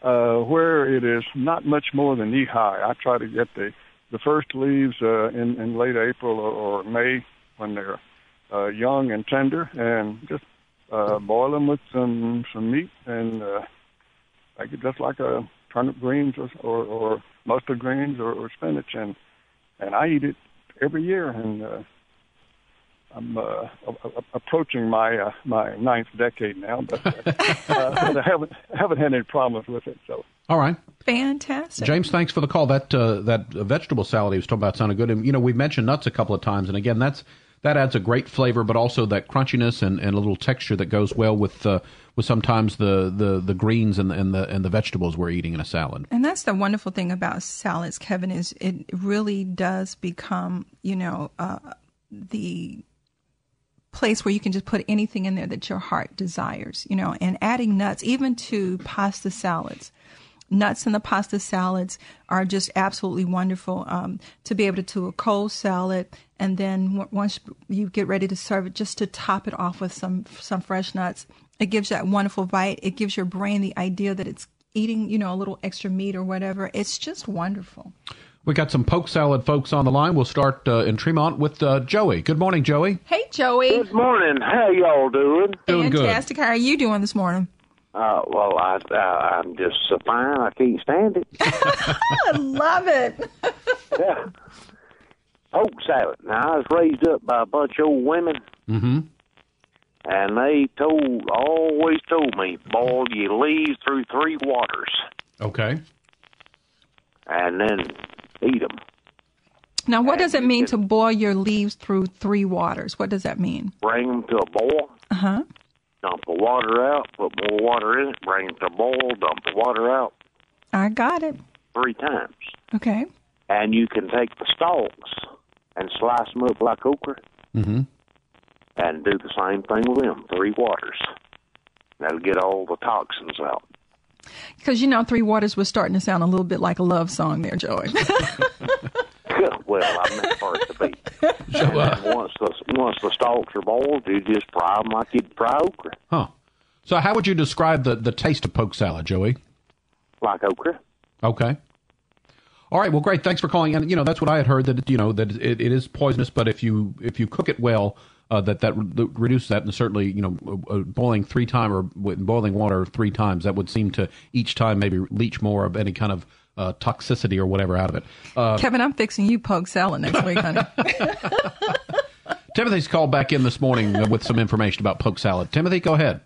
uh, where it is not much more than knee high. I try to get the the first leaves uh, in in late April or, or May when they're uh, young and tender, and just uh, boil them with some some meat and uh, make it just like a turnip greens or or, or mustard greens or, or spinach, and and I eat it every year, and uh, I'm uh, a- a- approaching my uh, my ninth decade now, but, uh, [LAUGHS] but I haven't haven't had any problems with it. So All right. Fantastic. James, thanks for the call. That uh, that vegetable salad he was talking about sounded good. And you know, we've mentioned nuts a couple of times, and again, that's that adds a great flavor, but also that crunchiness and, and a little texture that goes well with uh, with sometimes the, the, the greens and the, and the and the vegetables we're eating in a salad. And that's the wonderful thing about salads, Kevin, is it really does become, you know, uh, the place where you can just put anything in there that your heart desires, you know, and adding nuts, even to pasta salads. Nuts in the pasta salads are just absolutely wonderful um, to be able to do a cold salad, and then w- once you get ready to serve it, just to top it off with some some fresh nuts. It gives that wonderful bite. It gives your brain the idea that it's eating, you know, a little extra meat or whatever. It's just wonderful. We got some poke salad folks on the line. We'll start uh, in Tremont with uh, Joey. Good morning, Joey. Hey, Joey. Good morning. How y'all doing? Doing good. Fantastic. How are you doing this morning? Uh, well, I, uh, I'm just so fine. I can't stand it. I [LAUGHS] [LAUGHS] love it. yeah. Poke salad. Now, I was raised up by a bunch of old women, Mm-hmm. and they told, always told me, boil your leaves through three waters, Okay. and then eat them. Now, what does it mean to boil your leaves through three waters? What does that mean? Bring them to a boil. Uh huh. Dump the water out. Put more water in it. Bring it to a boil. Dump the water out I got it. three times. Okay. And you can take the stalks and slice them up like okra. Mm-hmm. and do the same thing with them. Three waters. That'll get all the toxins out. Because you know, Three Waters was starting to sound a little bit like a love song there, Joey. [LAUGHS] [LAUGHS] well, I meant for it to be. and then once the once the stalks are boiled, you just fry them like you'd fry okra, Huh. So, how would you describe the, the taste of poke salad, Joey? like okra. Okay. All right. Well, great. Thanks for calling. And you know, that's what I had heard that you know that it, it is poisonous, but if you if you cook it well, uh, that that re- reduces that, and certainly you know, uh, uh, boiling three time or boiling water three times, that would seem to each time maybe leach more of any kind of uh, toxicity or whatever out of it. Uh, Kevin, I'm fixing you poke salad next week, honey. [LAUGHS] Timothy's called back in this morning with some information about poke salad. Timothy, go ahead.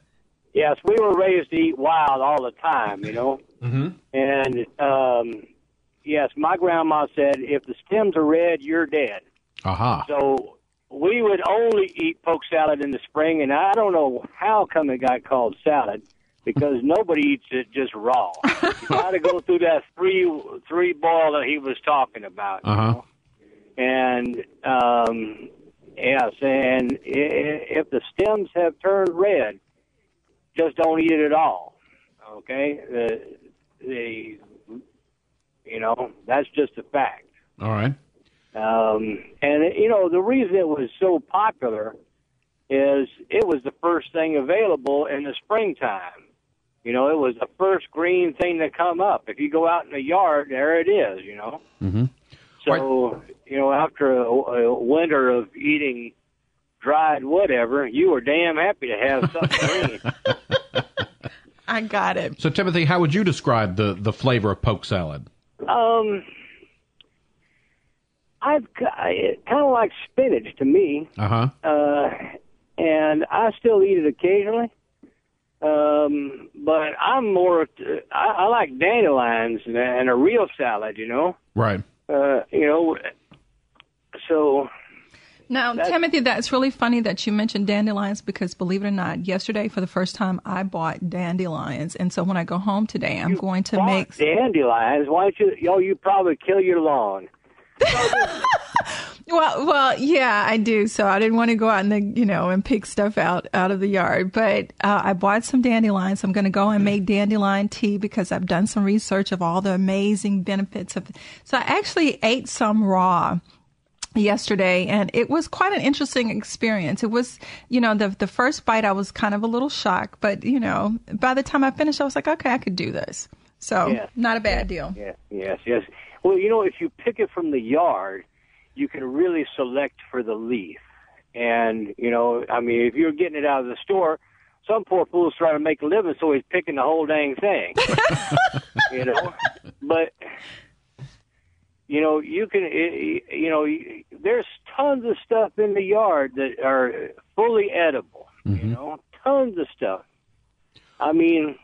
Yes, we were raised to eat wild all the time, you know. Mm-hmm. And um, yes, my grandma said if the stems are red, you're dead. Aha. So we would only eat poke salad in the spring, and I don't know how come it got called salad because [LAUGHS] nobody eats it just raw. [LAUGHS] you got to go through that three three boil that he was talking about. Uh huh. And um, yes, and if the stems have turned red, just don't eat it at all. Okay, the the you know that's just a fact. All right. Um, and you know the reason it was so popular is it was the first thing available in the springtime. You know, it was the first green thing to come up. If you go out in the yard, there it is. You know. Mm-hmm. So, you know, after a, a winter of eating dried whatever, you were damn happy to have something [LAUGHS] green. I got it. So, Timothy, how would you describe the, the flavor of poke salad? Um, I've kind of like spinach to me, Uh huh. uh, and I still eat it occasionally. Um, but I'm more. I, I like dandelions and, and a real salad. You know. Right. Uh, you know. So Now, Timothy, that's really funny that you mentioned dandelions because, believe it or not, yesterday for the first time I bought dandelions, and so when I go home today, I'm going to make. dandelions. Why don't you? Yo, you probably kill your lawn. [LAUGHS] [LAUGHS] [LAUGHS] Well, well, yeah, I do. So I didn't want to go out and the, you know and pick stuff out out of the yard, but uh, I bought some dandelions. I'm going to go and make dandelion tea because I've done some research of all the amazing benefits of. So I actually ate some raw yesterday and it was quite an interesting experience. It was, you know, the the first bite I was kind of a little shocked, but you know, by the time I finished I was like, okay, I could do this. So, Yes. not a bad deal. Yes, yes, yes. Well, you know, if you pick it from the yard, you can really select for the leaf. And, you know, I mean, if you're getting it out of the store, some poor fool's trying to make a living, so he's picking the whole dang thing. [LAUGHS] you know? But, you know, you can, you know, there's tons of stuff in the yard that are fully edible, you know, tons of stuff. I mean,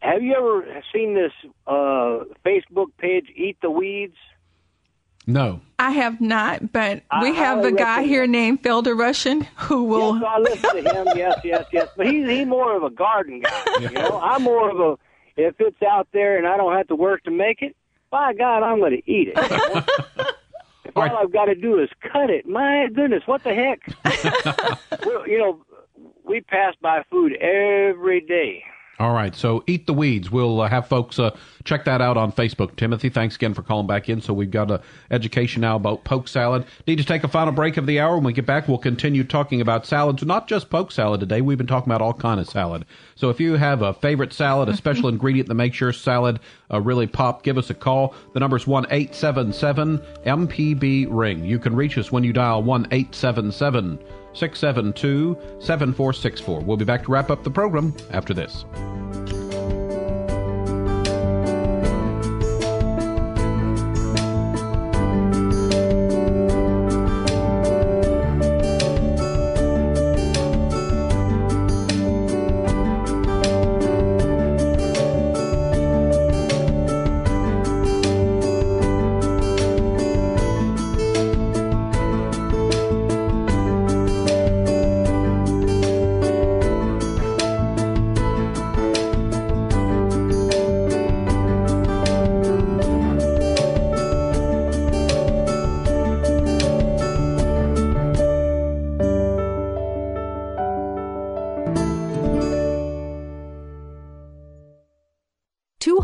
have you ever seen this uh, Facebook page, Eat the Weeds? No. I have not, but we have a guy recommend- here named Felder Rushing who will. Yes, I listen to him. Yes, yes, yes. But he's he's more of a garden guy. You know, I'm more of a. If it's out there and I don't have to work to make it, by God, I'm going to eat it. you know? if all I've got to do is cut it, my goodness, what the heck? [LAUGHS] you know, we pass by food every day. All right. So, eat the weeds. We'll uh, have folks uh, check that out on Facebook. Timothy, thanks again for calling back in. So, we've got a education now about poke salad. Need to take a final break of the hour. When we get back, we'll continue talking about salads. Not just poke salad today. We've been talking about all kind of salad. So, if you have a favorite salad, a special [LAUGHS] ingredient that makes your salad uh, really pop, give us a call. The number's one eight seven seven MPB ring. You can reach us when you dial one eight seven seven. 672 7464. We'll be back to wrap up the program after this.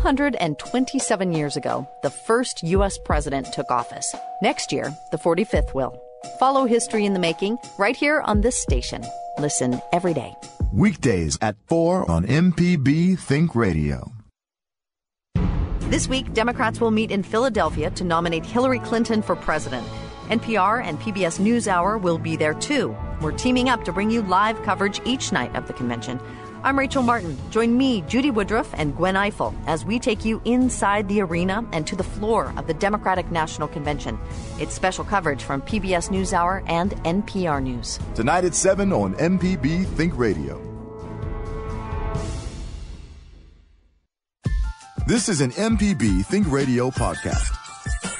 Two hundred and twenty-seven years ago, the first U.S. president took office. Next year, the 45th will. Follow history in the making right here on this station. Listen every day. Weekdays at 4 on MPB Think Radio. This week, Democrats will meet in Philadelphia to nominate Hillary Clinton for president. NPR and PBS NewsHour will be there too. We're teaming up to bring you live coverage each night of the convention. I'm Rachel Martin. Join me, Judy Woodruff, and Gwen Ifill as we take you inside the arena and to the floor of the Democratic National Convention. It's special coverage from PBS NewsHour and NPR News. Tonight at 7 on MPB Think Radio. This is an MPB Think Radio podcast.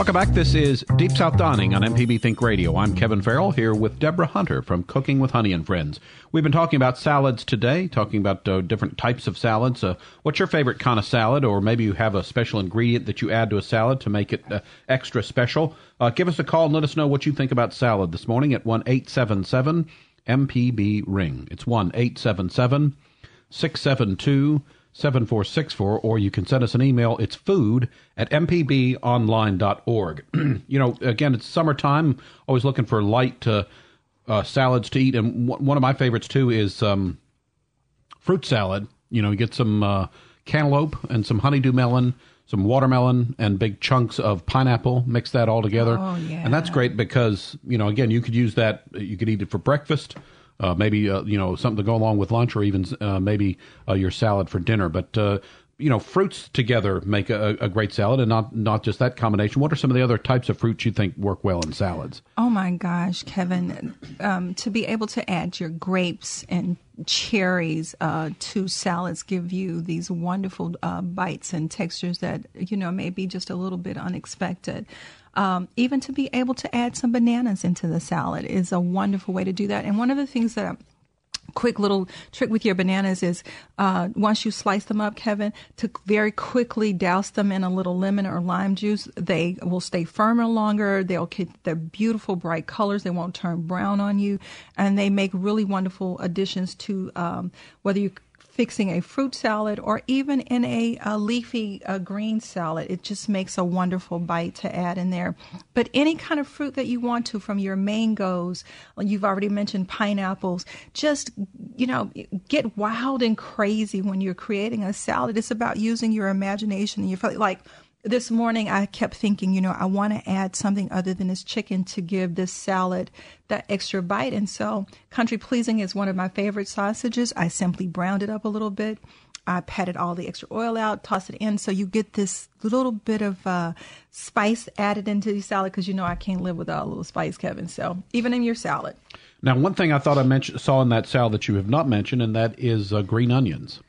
Welcome back. This is Deep South Dining on MPB Think Radio. I'm Kevin Farrell here with Deborah Hunter from Cooking with Honey and Friends. We've been talking about salads today, talking about uh, different types of salads. Uh, what's your favorite kind of salad, or maybe you have a special ingredient that you add to a salad to make it uh, extra special? Uh, give us a call and let us know what you think about salad this morning at one eight seven seven MPB Ring. It's 1 672 7464, or you can send us an email. It's food at mpbonline.org. [CLEARS THROAT] you know, again, it's summertime, always looking for light uh, uh, salads to eat. And w- one of my favorites, too, is um, fruit salad. You know, you get some uh, cantaloupe and some honeydew melon, some watermelon, and big chunks of pineapple. Mix that all together. Oh, yeah. And that's great because, you know, again, you could use that, you could eat it for breakfast uh, maybe uh, you know something to go along with lunch, or even uh, maybe uh, your salad for dinner. But uh, you know, fruits together make a, a, great salad, and not not just that combination. What are some of the other types of fruits you think work well in salads? Oh my gosh, Kevin, um, to be able to add your grapes and cherries uh, to salads give you these wonderful bites and textures that you know may be just a little bit unexpected. Um, even to be able to add some bananas into the salad is a wonderful way to do that. And one of the things that a quick little trick with your bananas is uh, once you slice them up, Kevin, to very quickly douse them in a little lemon or lime juice. They will stay firmer longer. They'll keep their beautiful bright colors. They won't turn brown on you, and they make really wonderful additions to um, whether you fixing a fruit salad or even in a, a leafy a green salad. It just makes a wonderful bite to add in there. But any kind of fruit that you want to, from your mangoes, you've already mentioned pineapples, just, you know, get wild and crazy when you're creating a salad. It's about using your imagination and you feel like, this morning I kept thinking, you know, I want to add something other than this chicken to give this salad that extra bite. And so, country pleasing is one of my favorite sausages. I simply browned it up a little bit. I patted all the extra oil out, toss it in, so you get this little bit of uh, spice added into the salad because you know I can't live without a little spice, Kevin. So even in your salad. Now, one thing I thought I mentioned, saw in that salad that you have not mentioned, and that is uh, green onions.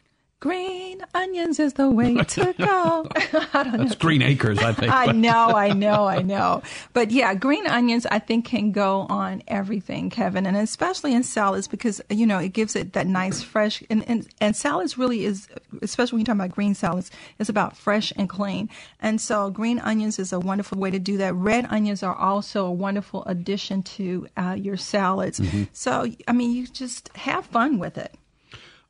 Green onions is the way [LAUGHS] to go. [LAUGHS] I don't That's know. Green Acres, I think. I know, I [LAUGHS] know, I know. But yeah, green onions, I think, can go on everything, Kevin, and especially in salads because you know it gives it that nice fresh. And and, and salads really is, especially when you talk about green salads, it's about fresh and clean. And so green onions is a wonderful way to do that. Red onions are also a wonderful addition to uh, your salads. Mm-hmm. So I mean, you just have fun with it.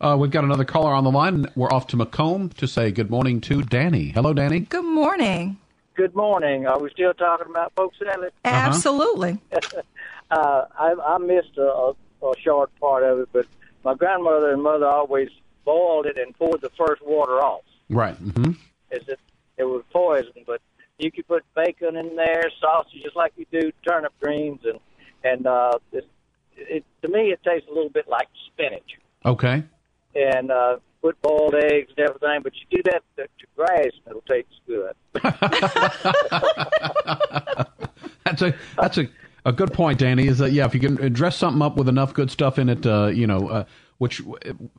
Uh, we've got another caller on the line. We're off to McComb to say good morning to Danny. Hello, Danny. Good morning. Good morning. Are we still talking about poke salad? Uh-huh. Absolutely. [LAUGHS] uh, I, I missed a, a, a short part of it, but my grandmother and mother always boiled it and poured the first water off. Right. Mm-hmm. Is it? It was poison, but you could put bacon in there, sausage, just like you do turnip greens, and and uh, it, it to me it tastes a little bit like spinach. Okay and uh, put boiled eggs and everything. But you do that to, to grass, and it'll taste good. [LAUGHS] [LAUGHS] that's a that's a a good point, Danny. Is that yeah? If you can dress something up with enough good stuff in it, uh, you know, uh, which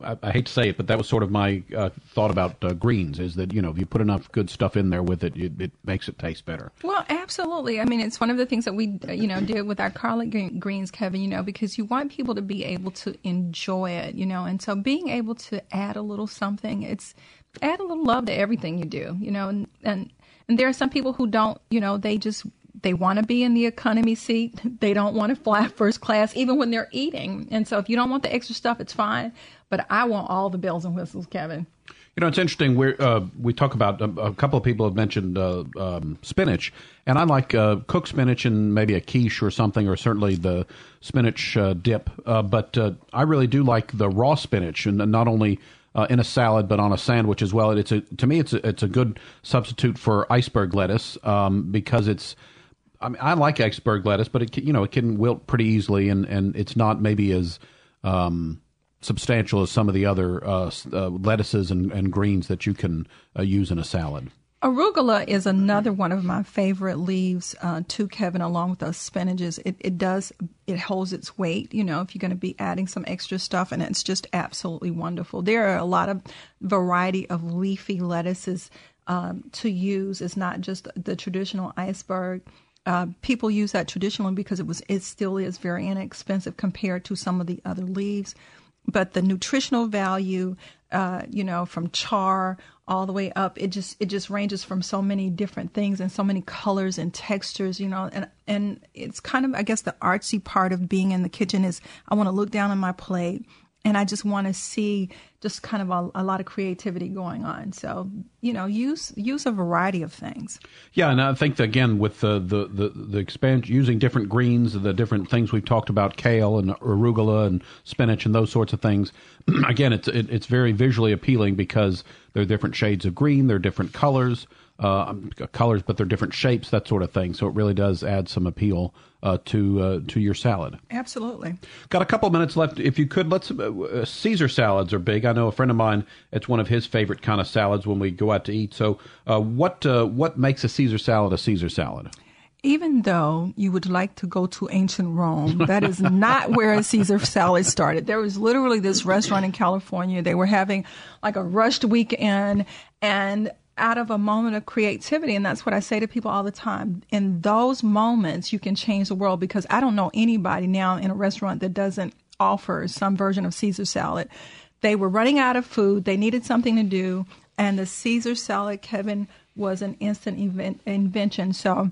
I, I, hate to say it, but that was sort of my uh, thought about uh, greens is that you know if you put enough good stuff in there with it, it, it, makes it taste better. Well, absolutely. I mean, it's one of the things that we you know did with our garlic greens, Kevin. You know, because you want people to be able to enjoy it, you know, and so being able to add a little something, it's add a little love to everything you do, you know, and and and there are some people who don't, you know, they just they want to be in the economy seat. They don't want to fly [LAUGHS] first class, even when they're eating. And so, if you don't want the extra stuff, it's fine. But I want all the bells and whistles, Kevin. You know, it's interesting. We uh, we talk about a, a, couple of people have mentioned uh, um, spinach, and I like uh, cooked spinach and maybe a quiche or something, or certainly the spinach uh, dip. Uh, but uh, I really do like the raw spinach, and not only in a salad, but on a sandwich as well. It's a to me, it's a, it's a good substitute for iceberg lettuce um, because it's I mean, I like iceberg lettuce, but it you know it can wilt pretty easily, and and it's not maybe as um, substantial as some of the other uh, uh, lettuces and, and greens that you can uh, use in a salad. Arugula is another one of my favorite leaves uh, too, Kevin, along with those spinaches. It, it does, it holds its weight, you know, if you're going to be adding some extra stuff, and it's just absolutely wonderful. There are a lot of variety of leafy lettuces um, to use. It's not just the traditional iceberg. Uh, people use that traditionally because it was it still is very inexpensive compared to some of the other leaves. But the nutritional value, uh, you know, from char all the way up, it just it just ranges from so many different things and so many colors and textures, you know, and and it's kind of I guess the artsy part of being in the kitchen is I want to look down on my plate and I just want to see just kind of a, a, lot of creativity going on. So you know, use use a variety of things. Yeah, and I think again with the the the, the expansion using different greens, the different things we've talked about, kale and arugula and spinach and those sorts of things. [CLEARS THROAT] again, it's it, it's very visually appealing because they're different shades of green, they're different colors uh, colors, but they're different shapes, that sort of thing. So it really does add some appeal uh, to uh, to your salad. Absolutely. Got a couple minutes left. If you could, let's. Uh, Caesar salads are big. I know a friend of mine. It's one of his favorite kind of salads when we go out to eat. So, uh, what uh, what makes a Caesar salad a Caesar salad? even though you would like to go to ancient Rome, that is not where a Caesar salad started. There was literally this restaurant in California. They were having like a rushed weekend and out of a moment of creativity. And that's what I say to people all the time. In those moments, you can change the world because I don't know anybody now in a restaurant that doesn't offer some version of Caesar salad. They were running out of food, they needed something to do, and the Caesar salad, Kevin, was an instant event, invention. So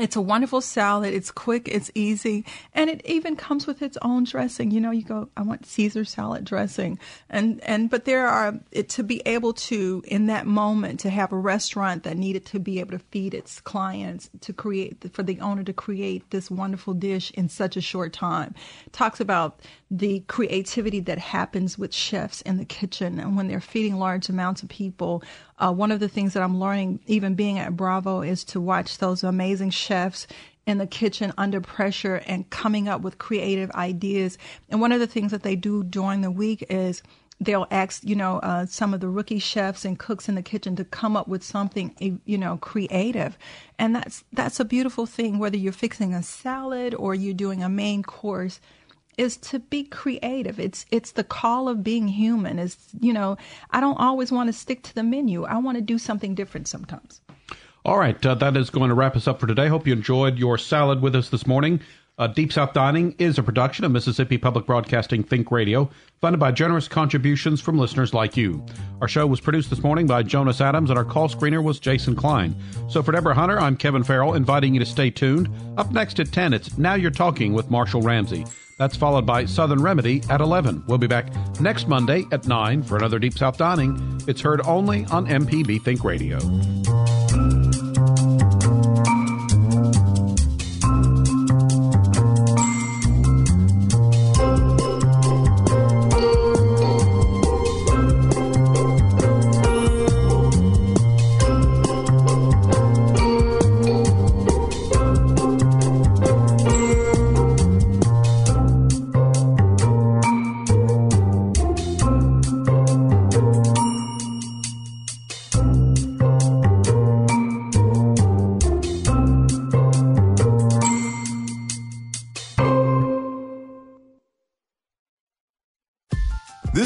it's a wonderful salad. It's quick, it's easy, and it even comes with its own dressing. You know, you go, I want Caesar salad dressing, and and but there are it, to be able to in that moment to have a restaurant that needed to be able to feed its clients to create for the owner to create this wonderful dish in such a short time. Talks about the creativity that happens with chefs in the kitchen and when they're feeding large amounts of people. Uh, one of the things that I'm learning, even being at Bravo, is to watch those amazing chefs in the kitchen under pressure and coming up with creative ideas. And one of the things that they do during the week is they'll ask, you know, uh, some of the rookie chefs and cooks in the kitchen to come up with something, you know, creative, and that's that's a beautiful thing. Whether you're fixing a salad or you're doing a main course, is to be creative. It's it's the call of being human. Is you know, I don't always want to stick to the menu. I want to do something different sometimes. All right, uh, that is going to wrap us up for today. Hope you enjoyed your salad with us this morning. Uh, Deep South Dining is a production of Mississippi Public Broadcasting Think Radio, funded by generous contributions from listeners like you. Our show was produced this morning by Jonas Adams, and our call screener was Jason Klein. So for Deborah Hunter, I'm Kevin Farrell, inviting you to stay tuned. Up next at 10, it's Now You're Talking with Marshall Ramsey. That's followed by Southern Remedy at 11. We'll be back next Monday at 9 for another Deep South Dining. It's heard only on MPB Think Radio.